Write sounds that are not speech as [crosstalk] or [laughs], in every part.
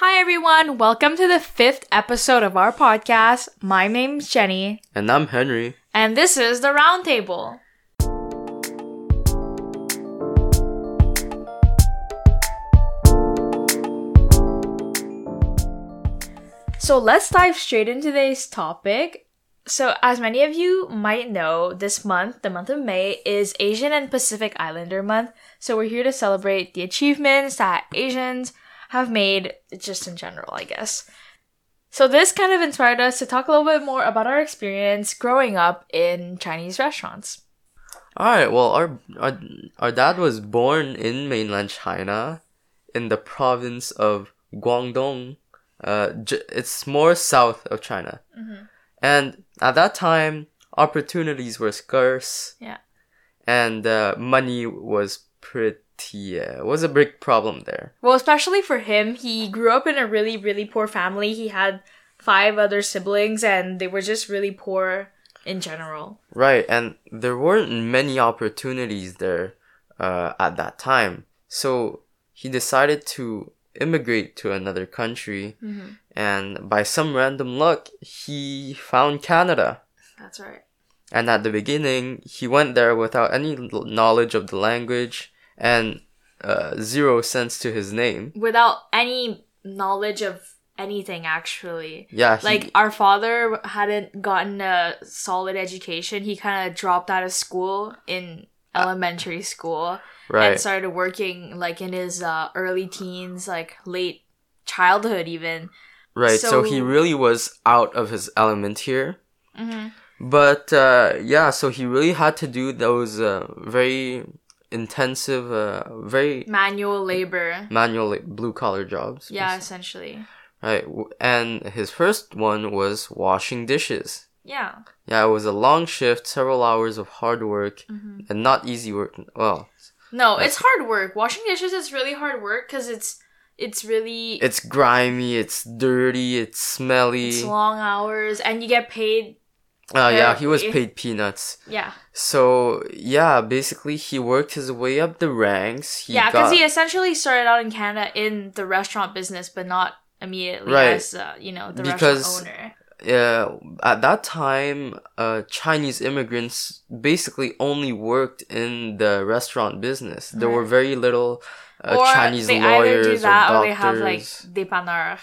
Hi, everyone. Welcome to the fifth episode of our podcast. My name's Jenny, And I'm Henry. and this is the Roundtable. So let's dive straight into today's topic. So, as many of you might know, this month, the month of May, is Asian and Pacific Islander Month. So, we're here to celebrate the achievements that Asians have made, just in general, I guess. So, this kind of inspired us to talk a little bit more about our experience growing up in Chinese restaurants. All right. Well, our, our our dad was born in mainland China, in the province of Guangdong. Uh, j- it's more south of China, and at that time, opportunities were scarce, Yeah. and uh, money was pretty uh, was a big problem there. Well, especially for him, he grew up in a really, really poor family. He had five other siblings, and they were just really poor in general. Right, and there weren't many opportunities there uh, at that time. So he decided to immigrate to another country, and by some random luck, he found Canada. That's right. And at the beginning, he went there without any knowledge of the language and uh, zero cents to his name. Without any knowledge of anything, actually. Yeah, he, Like, our father hadn't gotten a solid education. He kind of dropped out of school in elementary school right, and started working, like, in his uh, early teens, like, late childhood, even. right. So, he really was out of his element here. Mm-hmm. But uh, yeah, so he really had to do those uh, very intensive, uh, very Manual labor. manual blue collar jobs. Yeah, essentially. Right. And his first one was washing dishes. Yeah. Yeah, it was a long shift, several hours of hard work, Mm-hmm. and not easy work. Well, No, it's hard work. Washing dishes is really hard work because it's it's really it's grimy, it's dirty, it's smelly. it's long hours and you get paid. Uh, yeah, he was paid peanuts. Yeah, So yeah, basically he worked his way up the ranks. He yeah, because got- he essentially started out in Canada in the restaurant business, but not immediately Right. as uh, you know the Because- restaurant owner. Yeah, at that time, uh, Chinese immigrants basically only worked in the restaurant business. There were very little uh, or Chinese they lawyers either do that or or, doctors. they have like dépanneur.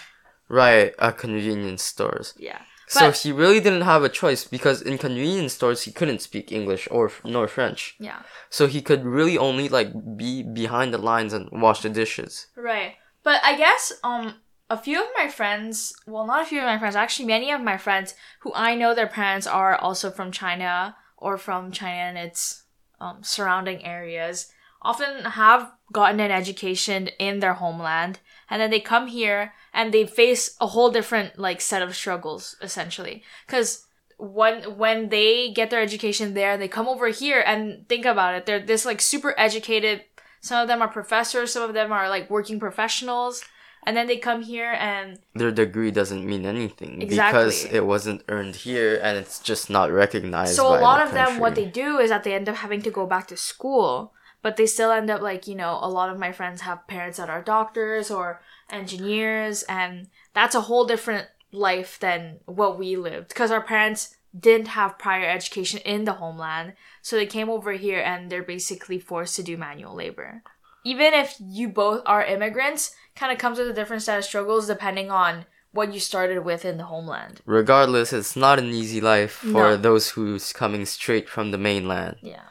right, uh, convenience stores. Yeah, so he really didn't have a choice because in convenience stores he couldn't speak English or nor French. yeah, So he could really only like be behind the lines and wash the dishes. right. But I guess um a few of my friends, well, not a few of my friends, actually many of my friends who I know their parents are also from China or from China and its um, surrounding areas, often have gotten an education in their homeland, and then they come here and they face a whole different like set of struggles essentially, because when when they get their education there, they come over here and think about it, they're this like super educated. Some of them are professors, some of them are like working professionals. And then they come here and Their degree doesn't mean anything Exactly. because it wasn't earned here and it's just not recognized. so a lot of them what they do is that they end up having to go back to school but they still end up like you know a lot of my friends have parents that are doctors or engineers and that's a whole different life than what we lived because our parents didn't have prior education in the homeland so they came over here and they're basically forced to do manual labor even if you both are immigrants kind of comes with a different set of struggles depending on what you started with in the homeland Regardless, it's not an easy life for No. those who's coming straight from the mainland. Yeah.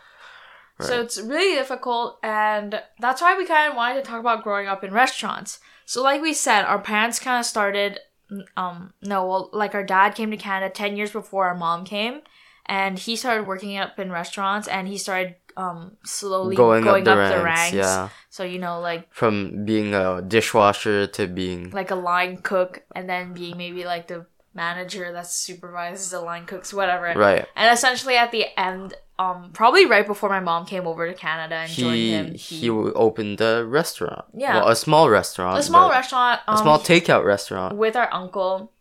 So it's really difficult, and that's why we kind of wanted to talk about growing up in restaurants. So, like we said, our parents kind of started, um, no, well, like our dad came to Canada 10 years before our mom came, and he started working up in restaurants, and he started um, slowly Going, going, up the ranks, ranks. yeah. So, you know, like From being a dishwasher to being like a line cook, and then being maybe like the manager that supervises the line cooks, whatever. right. And essentially at the end, um, probably right before my mom came over to Canada and joined He him, he opened a restaurant. Yeah. well, a small restaurant. a small restaurant, um, a small takeout restaurant. with our uncle.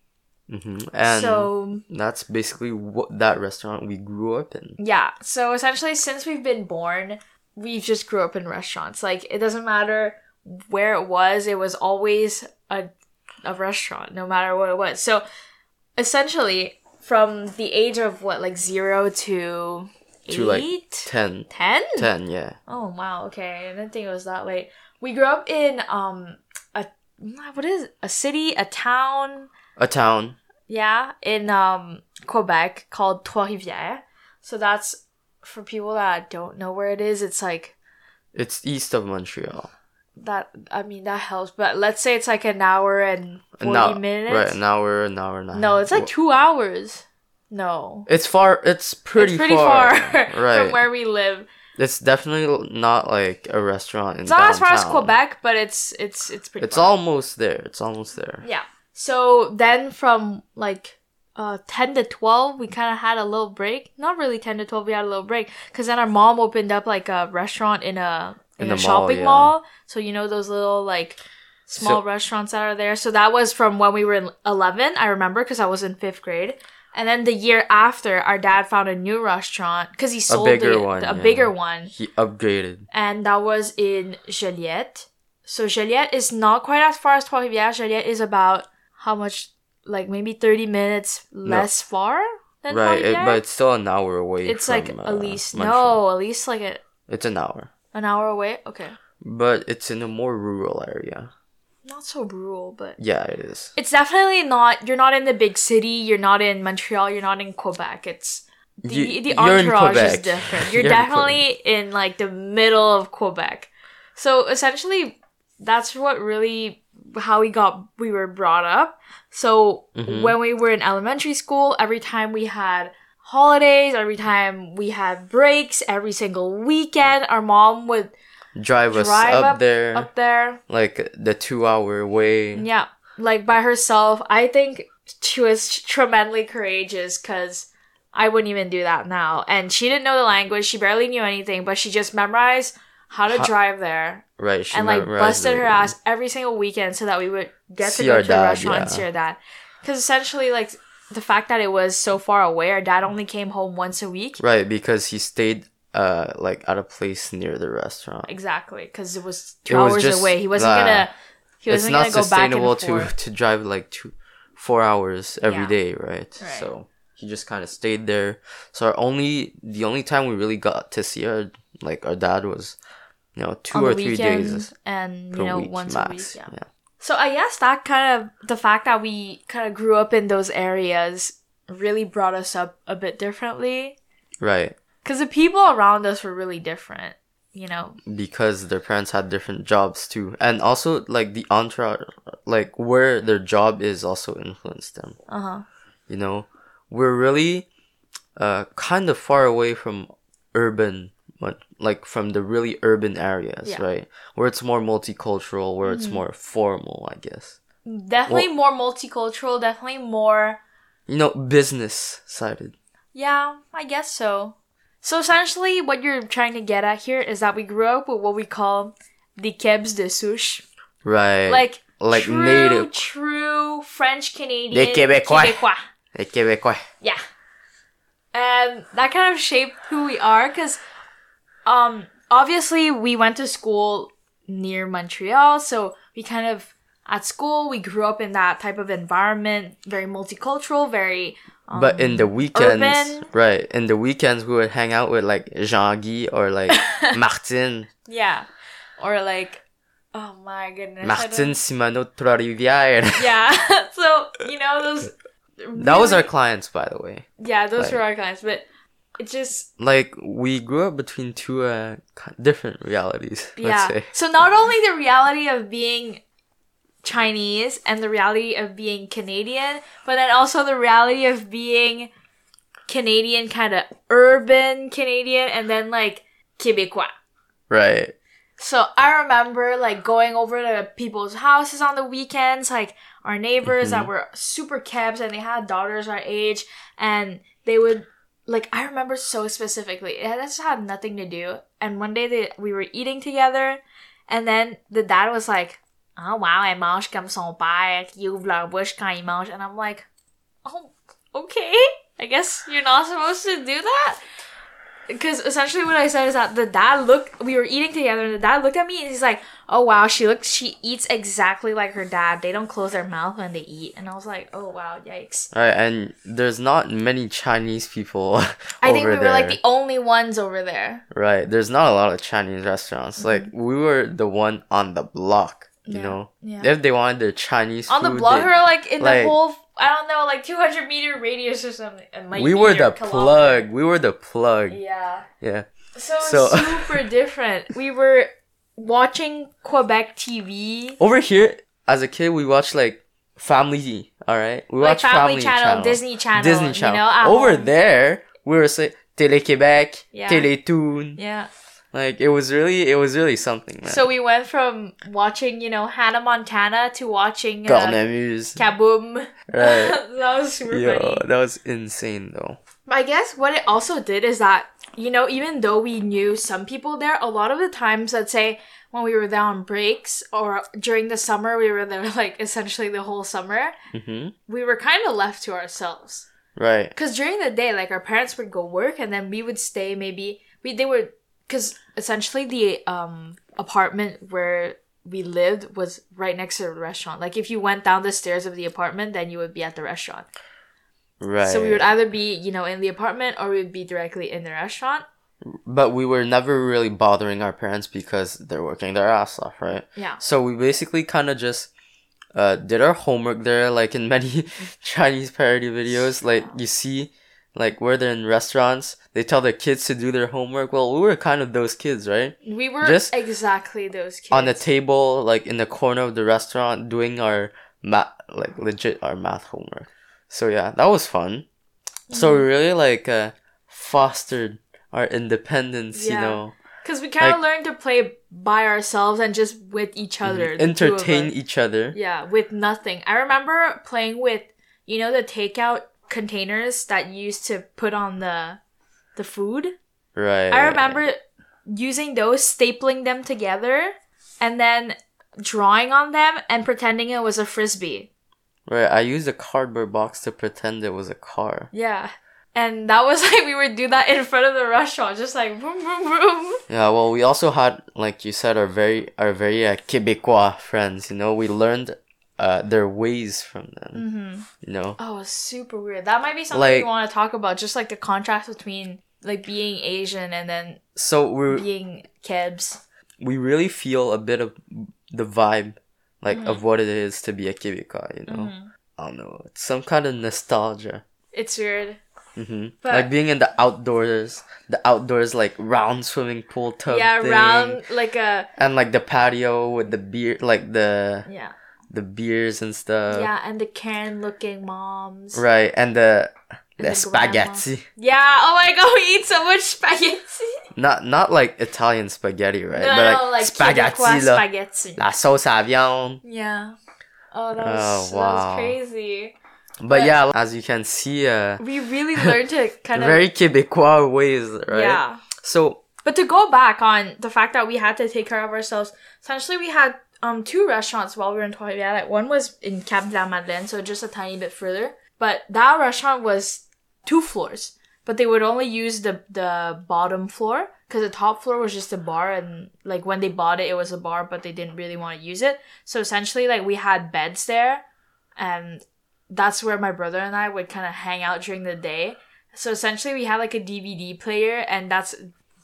hmm And so that's basically what that restaurant we grew up in. yeah, so essentially since we've been born, we've just grew up in restaurants. Like it doesn't matter where it was, it was always a a restaurant, no matter what it was. So essentially, from the age of what, like zero to To, like, 10. ten? 10, yeah. Oh wow, okay. I didn't think it was that late. We grew up in um a what is it? a city, a town, A town. yeah, in um Quebec called Trois-Rivières. So that's for people that don't know where it is, it's like It's east of Montreal. that I mean that helps, but let's say it's like an hour and An 40 hour- minutes. Right, an hour, an hour and a half. no, it's like 2 hours. No. It's far. It's pretty, it's pretty far. far, [laughs] right. from where we live. It's definitely not like a restaurant in It's not as far as. Quebec, but it's it's it's pretty It's far. almost there. It's almost there. Yeah. So then from like uh 10 to 12, we kind of had a little break. Not really 10 to 12, we had a little break cuz then our mom opened up like a restaurant in a in, In a the mall, shopping yeah. mall. So you know those little like small So- restaurants that are there. So that was from when we were in 11, I remember cuz I was in 5th grade. And then the year after, our dad found a new restaurant because he sold bigger the, one, a yeah. bigger one He upgraded. and that was in Joliette. So Joliette is not quite as far as Trois-Rivières. Joliette is about how much, like maybe thirty minutes less far than Right, it, but it's still an hour away. it's like from, at uh, least Montreal. no, at least like a, It's an hour, an hour away. Okay, but it's in a more rural area. Not so rural, but Yeah, it is. it's definitely not. You're not in the big city. You're not in Montreal. You're not in Quebec. It's the You- the entourage is different. [laughs] You're, You're definitely in like the middle of Quebec. So essentially, that's what really how we got we were brought up. So Mhm. when we were in elementary school, every time we had holidays, every time we had breaks, every single weekend, our mom would Drive us drive up, up there, up there. like the two-hour way. Yeah, like by herself. I think she was tremendously courageous because I wouldn't even do that now. And she didn't know the language. She barely knew anything, but she just memorized how to How- drive there Right, she and like busted her ass every single weekend so that we would get to go our to the dad, restaurant and yeah. see her dad. Because essentially, like the fact that it was so far away, our dad only came home once a week. Right, because he stayed uh like at a place near the restaurant. Exactly, because it was two It was hours just away. He wasn't that. gonna. He wasn't gonna go back and sustainable to to drive like two, four hours every Yeah. day, right? Right. So he just kind of stayed there. So our only the only time we really got to see our like our dad was, you know, two on or three days and you know week once max. a week. Yeah. yeah. So I guess that kind of the fact that we kind of grew up in those areas really brought us up a bit differently Right. Because the people around us were really different. You know, Because their parents had different jobs too, and also like the entourage, like where their job is, also influenced them. uh huh. you know we're really uh kind of far away from urban like from the really urban areas Yeah. right where it's more multicultural where it's more formal i guess Definitely more multicultural. Definitely more. you know business sided Yeah, I guess so. So essentially, what you're trying to get at here is that we grew up with what we call the Kebs de souche, right like like true, native true French Canadian, Les Québécois. Québécois. Les Québécois. Yeah. And that kind of shaped who we are because um obviously we went to school near Montreal, so we kind of at school we grew up in that type of environment, very multicultural, very um, but in the weekends urban. right in the weekends we would hang out with like jean-guy or like [laughs] martin yeah. Or like oh my goodness. Martin simano trois-rivières [laughs] Yeah. [laughs] so, you know those that was our clients by the way Yeah, those like- were our clients, but it just like we grew up between two uh different realities let's yeah. So not only the reality of being Chinese and the reality of being Canadian, but then also the reality of being Canadian, kind of urban Canadian, and then like Quebecois. right So I remember like going over to people's houses on the weekends, like our neighbors that mm-hmm. were super kept and they had daughters our age, and they would like I remember so specifically. It just had nothing to do. And one day they, we were eating together, and then the dad was like, "Oh wow, elle mange comme son père qui ouvre leur bouche quand il mange," and I'm like, "Oh, okay. I guess you're not supposed to do that." because essentially what I said is that the dad looked. We were eating together, and the dad looked at me and he's like, "Oh wow, she looks. She eats exactly like her dad. They don't close their mouth when they eat." And I was like, "Oh wow, yikes." Right, and there's not many Chinese people [laughs] I think we were there. like the only ones over there. Right, there's not a lot of Chinese restaurants. Mm-hmm. Like we were the one on the block. You. Yeah, know, yeah. if they wanted their Chinese On the block, or like in like- the whole. I don't know, like 200 meter radius or something. It might we were the kilometer. plug. We were the plug. Yeah. Yeah. So, So- super [laughs] different. We were watching Quebec TV, Over here, as a kid, we watched like Family. All right, we like watched Family, Channel, Disney Channel, Disney Channel. You know, Over home. there, we were say Télé Québec, Yeah. Télétoon. Yeah. Like it was really, it was really something, man. So we went from watching, you know, Hannah Montana to watching uh, Kaboum. [laughs] Right. [laughs] that was super Yo, funny. that was insane though. I guess what it also did is that, you know, even though we knew some people there, a lot of the times, let's say, when we were there on breaks or during the summer, we were there [laughs] like essentially the whole summer, hmm we were kind of left to ourselves. Right. Because during the day, like our parents would go work and then we would stay maybe, we, they would, because essentially the um apartment where we lived was right next to the restaurant. Like if you went down the stairs of the apartment, then you would be at the restaurant. Right. So we would either be, you know, in the apartment or we would be directly in the restaurant. but we were never really bothering our parents because they're working their ass off, right? Yeah. So we basically kind of just uh, did our homework there, like in many [laughs] Chinese parody videos. Like you see, like where they're in restaurants, they tell their kids to do their homework. Well, we were kind of those kids, right? We were Just exactly those kids. On the table, like in the corner of the restaurant, doing our math, like legit our math homework. So yeah, that was fun. So Mm-hmm. we really like uh, fostered our independence, you know. Because we kind of like- learned to play by ourselves and just with each other. two of Mm-hmm. entertain each other. Yeah, with nothing. I remember playing with, you know, the takeout containers that you used to put on the the food. Right. I remember using those, stapling them together, and then drawing on them and pretending it was a frisbee. Right. I used a cardboard box to pretend it was a car. Yeah. And that was [laughs] like we would do that in front of the restaurant, just like boom, boom, boom. Yeah. Well, we also had, like you said, our very our very uh, Quebecois friends. You know, we learned uh, their ways from them. Mm-hmm. You know. Oh, super weird. That might be something Like- we want to talk about, just like the contrast between like being Asian and then So we being Kebs. we really feel a bit of the vibe, like Mm-hmm. of what it is to be a Quebecois. You know. I don't know. It's some kind of nostalgia. It's weird. hmm But- like being in the outdoors, the outdoors like round swimming pool tub. yeah, thing, round like a and like the patio with the beer, like the yeah, the beers and stuff. yeah, and the Karen looking moms. Right, and the the, the grandma. spaghetti. Yeah. Oh my god, [laughs] we eat so much spaghetti. Not not like Italian spaghetti, right? no, but no, like spaghetti la, spaghetti. la sauce à viande. Yeah. Oh, that was, Oh, that was crazy. But But- yeah, as you can see, uh, We really learned to [laughs] kind of very Quebecois ways, right? yeah. So But to go back on the fact that we had to take care of ourselves, essentially we had um two restaurants while we were in Trois-Rivières. One was in Cap de la Madeleine, so just a tiny bit further. But that restaurant was two floors, but they would only use the the bottom floor because the top floor was just a bar, and like when they bought it, it was a bar, but they didn't really want to use it. So essentially, like we had beds there, and that's where my brother and I would kind of hang out during the day. So essentially, we had like a DVD player, and that's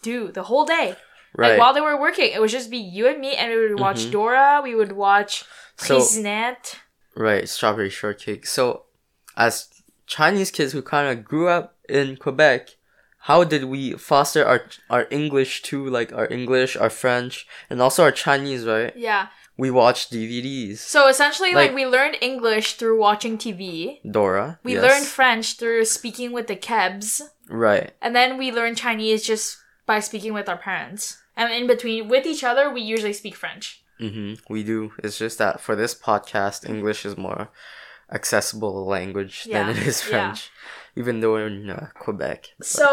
dude the whole day. right, Like while they were working, it would just be you and me, and we would watch Mhm. Dora. We would watch So- right, strawberry shortcake. So, as Chinese kids who kind of grew up in Quebec, how did we foster our our English too, like our English, our French, and also our Chinese, right? Yeah. We watched DVDs. So essentially, like, Like- we learned English through watching TV. Dora. We yes. learned French through speaking with the Kebs, right. and then we learned Chinese just by speaking with our parents. And in between, with each other, we usually speak French. Mm-hmm. We do. It's just that for this podcast, English is more accessible language Yeah, than it is yeah. French, even though we're in uh, Quebec. So,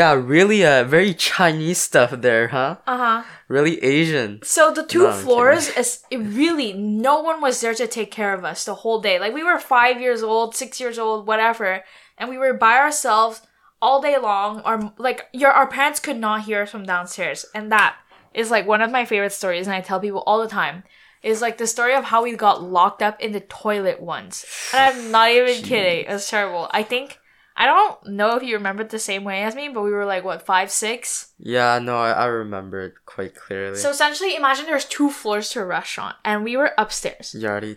Yeah, really, uh, very Chinese stuff there, huh? uh huh. Really Asian. So the two No, floors is it really no one was there to take care of us the whole day. Like we were five years old, six years old, whatever, and we were by ourselves all day long. Our like your our parents could not hear us from downstairs, and that is like one of my favorite stories, and I tell people all the time. Is like the story of how we got locked up in the toilet once. And I'm not even kidding. It was terrible. I think I don't know if you remember it the same way as me, but we were like what five, six. Yeah, no, I, I remember it quite clearly. So essentially, imagine there's two floors to a restaurant, and we were upstairs. Yari.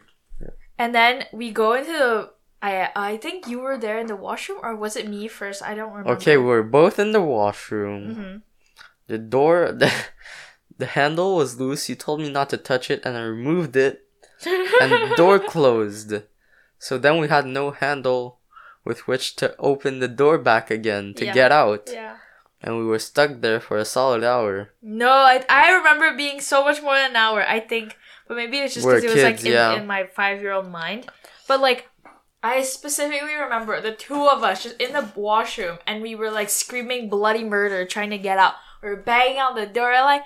And then we go into the. I I think you were there in the washroom, or was it me first? I don't remember. Okay, we're both in the washroom. hmm The door, [laughs] the, the handle was loose. You told me not to touch it, and I removed it, and the [laughs] door closed. So then we had no handle with which to open the door back again to Yeah. get out. yeah. And we were stuck there for a solid hour. No, I, I remember being so much more than an hour. I think, but maybe it's just because it was like in, yeah. in my five year old mind. But like, I specifically remember the two of us just in the washroom, and we were like screaming bloody murder, trying to get out. We were banging on the door, like,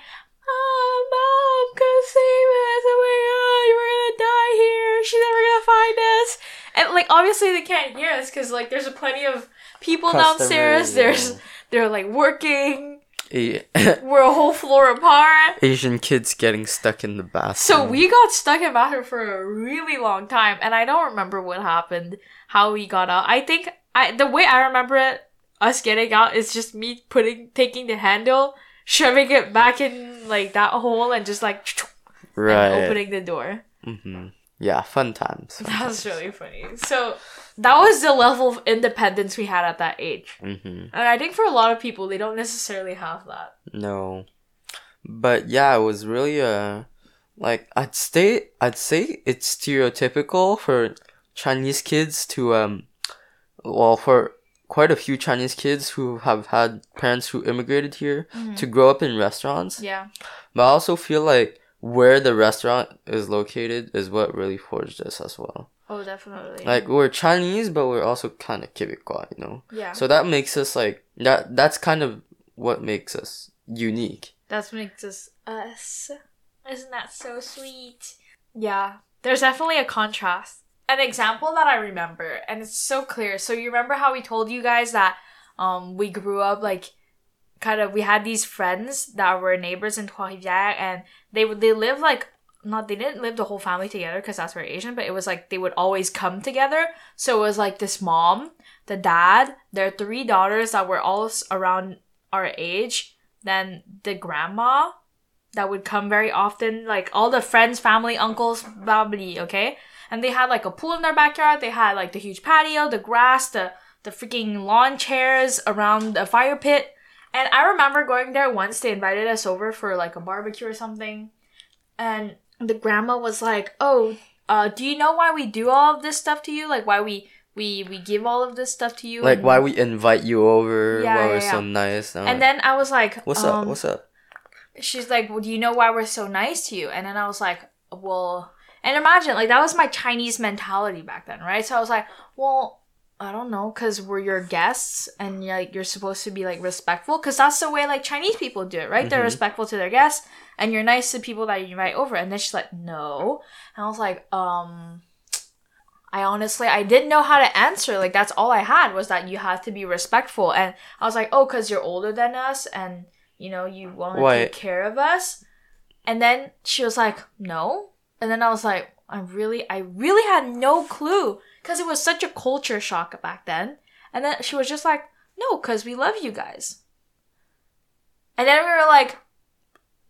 "Oh, mom, come save us! Oh my god, we're gonna die here. She's never gonna find us." And like, obviously they can't hear us because like there's a plenty of people downstairs. Customers, There's they're like working. A- [laughs] We're a whole floor apart. Asian kids getting stuck in the bathroom. So we got stuck in bathroom for a really long time, and I don't remember what happened, how we got out. I think I the way I remember it, us getting out is just me putting taking the handle, shoving it back in like that hole, and just like [laughs] right. opening the door. hmm Yeah, fun times. That was really funny. So that was the level of independence we had at that age, hmm and I think for a lot of people, they don't necessarily have that. No. But yeah, it was really uh like I'd say I'd say it's stereotypical for Chinese kids to um well for quite a few Chinese kids who have had parents who immigrated here to grow up in restaurants. Yeah. But I also feel like where the restaurant is located is what really forged us as well. Oh, definitely. Like we're Chinese but we're also kind of Quebecois, you know. yeah. So that makes us like that that's kind of what makes us unique. That's what makes us us. Isn't that so sweet? Yeah, there's definitely a contrast. An example that I remember, and it's so clear. So you remember how we told you guys that um we grew up like kind of we had these friends that were neighbors in Trois-Rivières and they would they lived like not they didn't live the whole family together because that's very Asian, but it was like they would always come together. So it was like this mom, the dad, their three daughters that were all around our age, then the grandma that would come very often, like all the friends, family, uncles, blah blah. Okay, and they had like a pool in their backyard. They had like the huge patio, the grass, the the freaking lawn chairs around the fire pit. And I remember going there once. They invited us over for like a barbecue or something, and the grandma was like, "Oh, uh, do you know why we do all of this stuff to you? Like why we we we give all of this stuff to you? Like and- why we invite you over, Yeah, why yeah, we're yeah. so nice. And like, then I was like, what's um, up? What's up? she's like, well, do you know why we're so nice to you? And then I was like, well, and imagine, like, that was my Chinese mentality back then, right? So I was like, well, I don't know, because we're your guests and like you're supposed to be like respectful, because that's the way like Chinese people do it, right? They're Mhm. respectful to their guests and you're nice to people that you invite over. And then she's like, no. And I was like, um, I honestly, I didn't know how to answer. Like, that's all I had was that you had to be respectful. And I was like, oh, because you're older than us and, you know, you want to take care of us. And then she was like, no. And then I was like, I really, I really had no clue because it was such a culture shock back then. And then she was just like, no, because we love you guys. And then we were like,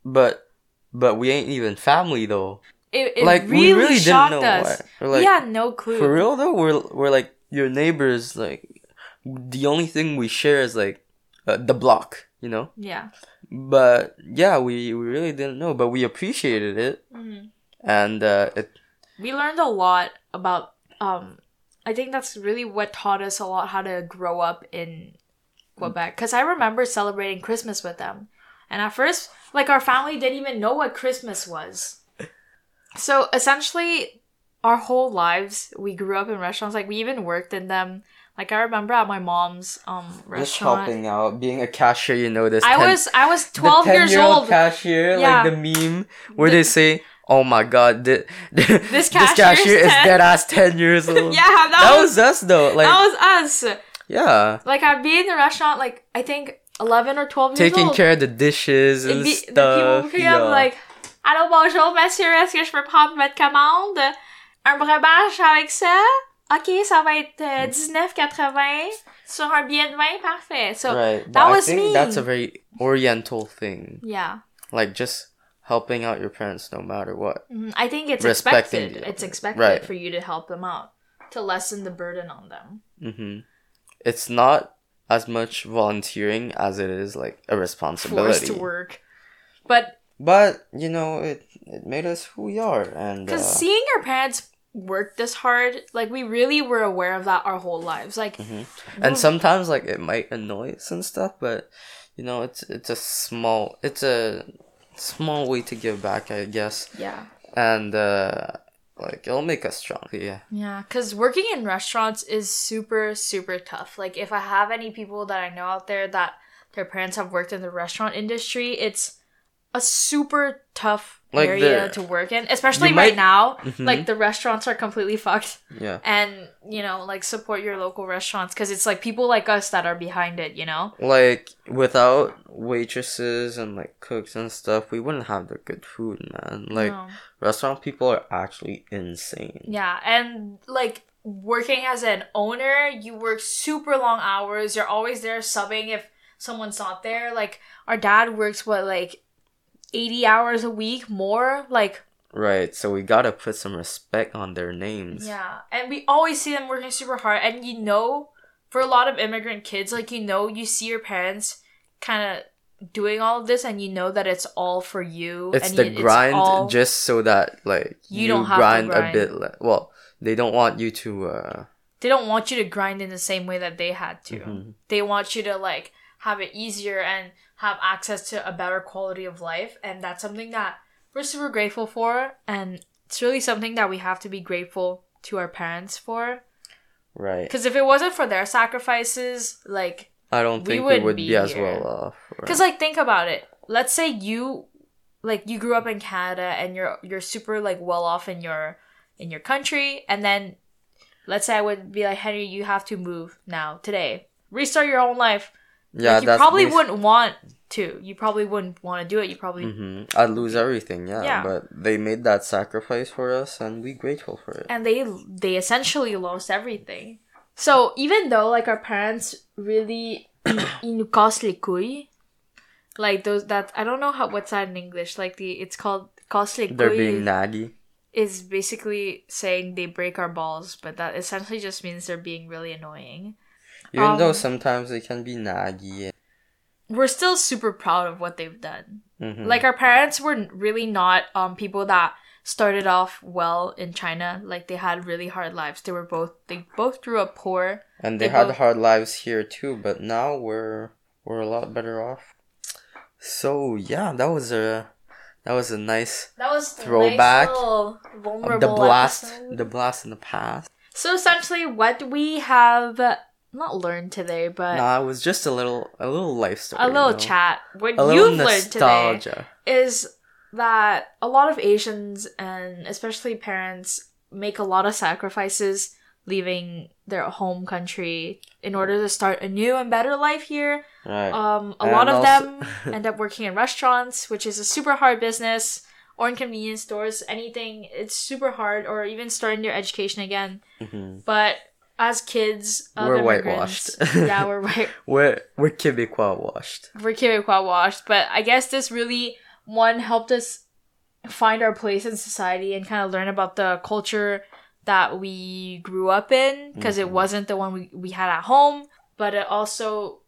But but we ain't even family though. it, it like really, we really didn't shocked know us. why. We're like we had no clue. for real though, we're we're like your neighbors. Like the only thing we share is like uh, the block, you know. Yeah. But yeah, we we really didn't know, but we appreciated it, Mhm. and uh, it we learned a lot about um i think that's really what taught us a lot how to grow up in quebec because i remember celebrating christmas with them and at first like our family didn't even know what christmas was so essentially our whole lives we grew up in restaurants like we even worked in them like i remember at my mom's um just helping out, being a cashier. You know this. i 10 was i was the 12 years 10-year-old cashier, Yeah. like the meme where they say, "Oh my God, thi- [laughs] this, cashier is cashier is 10." dead ass ten years [laughs] old." yeah that, that was, was us though. Like that was us Yeah. Like I'd be in the restaurant, like I think eleven or twelve years Taking old. care of the dishes and be, the people stuff. would pick yeah. up like, Allô, bonjour, monsieur, est-ce que je peux prendre votre commande? Un breuvage avec ça? Ok, ça va être euh, 19,80 sur un billet de vingt, parfait. So, right. But that I was think me. that's a very oriental thing. yeah. Like just helping out your parents no matter what. Mhm. I think it's Respecting expected. It's expected Right. for you to help them out, to lessen the burden on them. hmm It's not as much volunteering as it is like a responsibility. Forced to work. But, But you know, it it made us who we are, and because uh, seeing our parents work this hard, like, we really were aware of that our whole lives. Like, Mhm. and sometimes like it might annoy us and stuff, but you know, it's it's a small it's a small way to give back, I guess, yeah. and uh, like it'll make us strong. Yeah. Yeah, because working in restaurants is super, super tough. Like, if I have any people that I know out there that their parents have worked in the restaurant industry, it's a super tough Like area the- to work in, especially you right might- now. Mhm. Like, the restaurants are completely fucked. Yeah. And, you know, like, support your local restaurants because it's like people like us that are behind it, you know? Like without waitresses and like cooks and stuff, we wouldn't have the good food, man. Like No. restaurant people are actually insane. Yeah, and like working as an owner, you work super long hours. You're always there subbing if someone's not there. Like our dad works what like 80 hours a week more. Like Right. So we gotta put some respect on their names. yeah, and we always see them working super hard and you know for a lot of immigrant kids like you know you see your parents kind of doing all of this and you know that it's all for you It's and the you- grind all- just so that like You don't have to grind, grind. a bit le- well, they don't want you to uh they don't want you to grind in the same way that they had to. Mhm. They want you to like have it easier and have access to a better quality of life and that's something that we're super grateful for and it's really something that we have to be grateful to our parents for right. because if it wasn't for their sacrifices like I don't we think we, wouldn't would be be, as well off. right? because like think about it let's say you like you grew up in canada and you're you're super like well off in your in your country and then let's say i would be like henry you have to move now today restart your own life yeah, like, you that's probably wouldn't want to you probably wouldn't want to do it you probably Mhm. I'd lose everything, yeah, Yeah. But they made that sacrifice for us, and we grateful for it. and they they essentially lost everything so even though like our parents really [clears throat] cassent like those that i don't know how what's that in english like the it's called les They're being naggy. is basically saying they break our balls but that essentially just means they're being really annoying Even though Um, sometimes they can be naggy. we're still super proud of what they've done Mhm. like our parents were really not um people that started off well in china like they had really hard lives they were both they both grew up poor and they, they had both- hard lives here too, but now we're we're a lot better off. So yeah, that was a that was a nice That was Throwback Nice vulnerable the blast episode. the blast in the past. So essentially, what we have not learned today, but Nah, it was just a little a little life story. a little you know? chat. What A you've learned today is that a lot of Asians and especially parents make a lot of sacrifices leaving their home country in order to start a new and better life here. Right. Um, a And lot of also- them [laughs] end up working in restaurants, which is a super hard business, or in convenience stores. Anything, it's super hard, or even starting their education again. Mhm. But as kids, of We're whitewashed. [laughs] yeah, we're white. We're we're Quebecois washed. We're Quebecois washed. But I guess this really one helped us find our place in society and kind of learn about the culture that we grew up in because it Mhm. wasn't the one we, we had at home but it also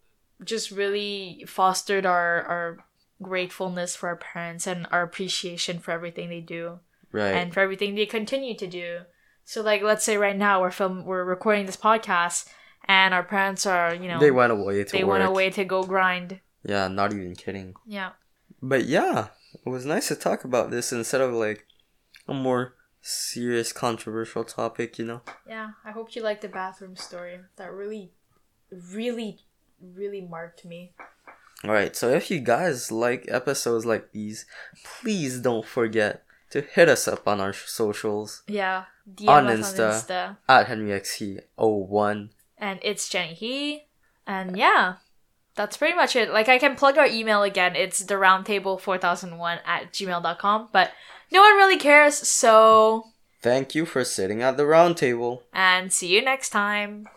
just really fostered our our gratefulness for our parents and our appreciation for everything they do Right. and for everything they continue to do so like let's say right now we're film we're recording this podcast and our parents are you know they went away to they work. went away to go grind Yeah, not even kidding. yeah But yeah, it was nice to talk about this instead of like a more serious, controversial topic, you know? Yeah, I hope you liked the bathroom story. That really, really, really marked me. Alright, so if you guys like episodes like these, please don't forget to hit us up on our socials Yeah, DM On us Insta. on Insta. at HenryXC01. And it's Jenny He. And yeah, that's pretty much it. Like, I can plug our email again. It's the roundtable4001 at gmail.com. But no one really cares, so. Thank you for sitting at the roundtable. And see you next time.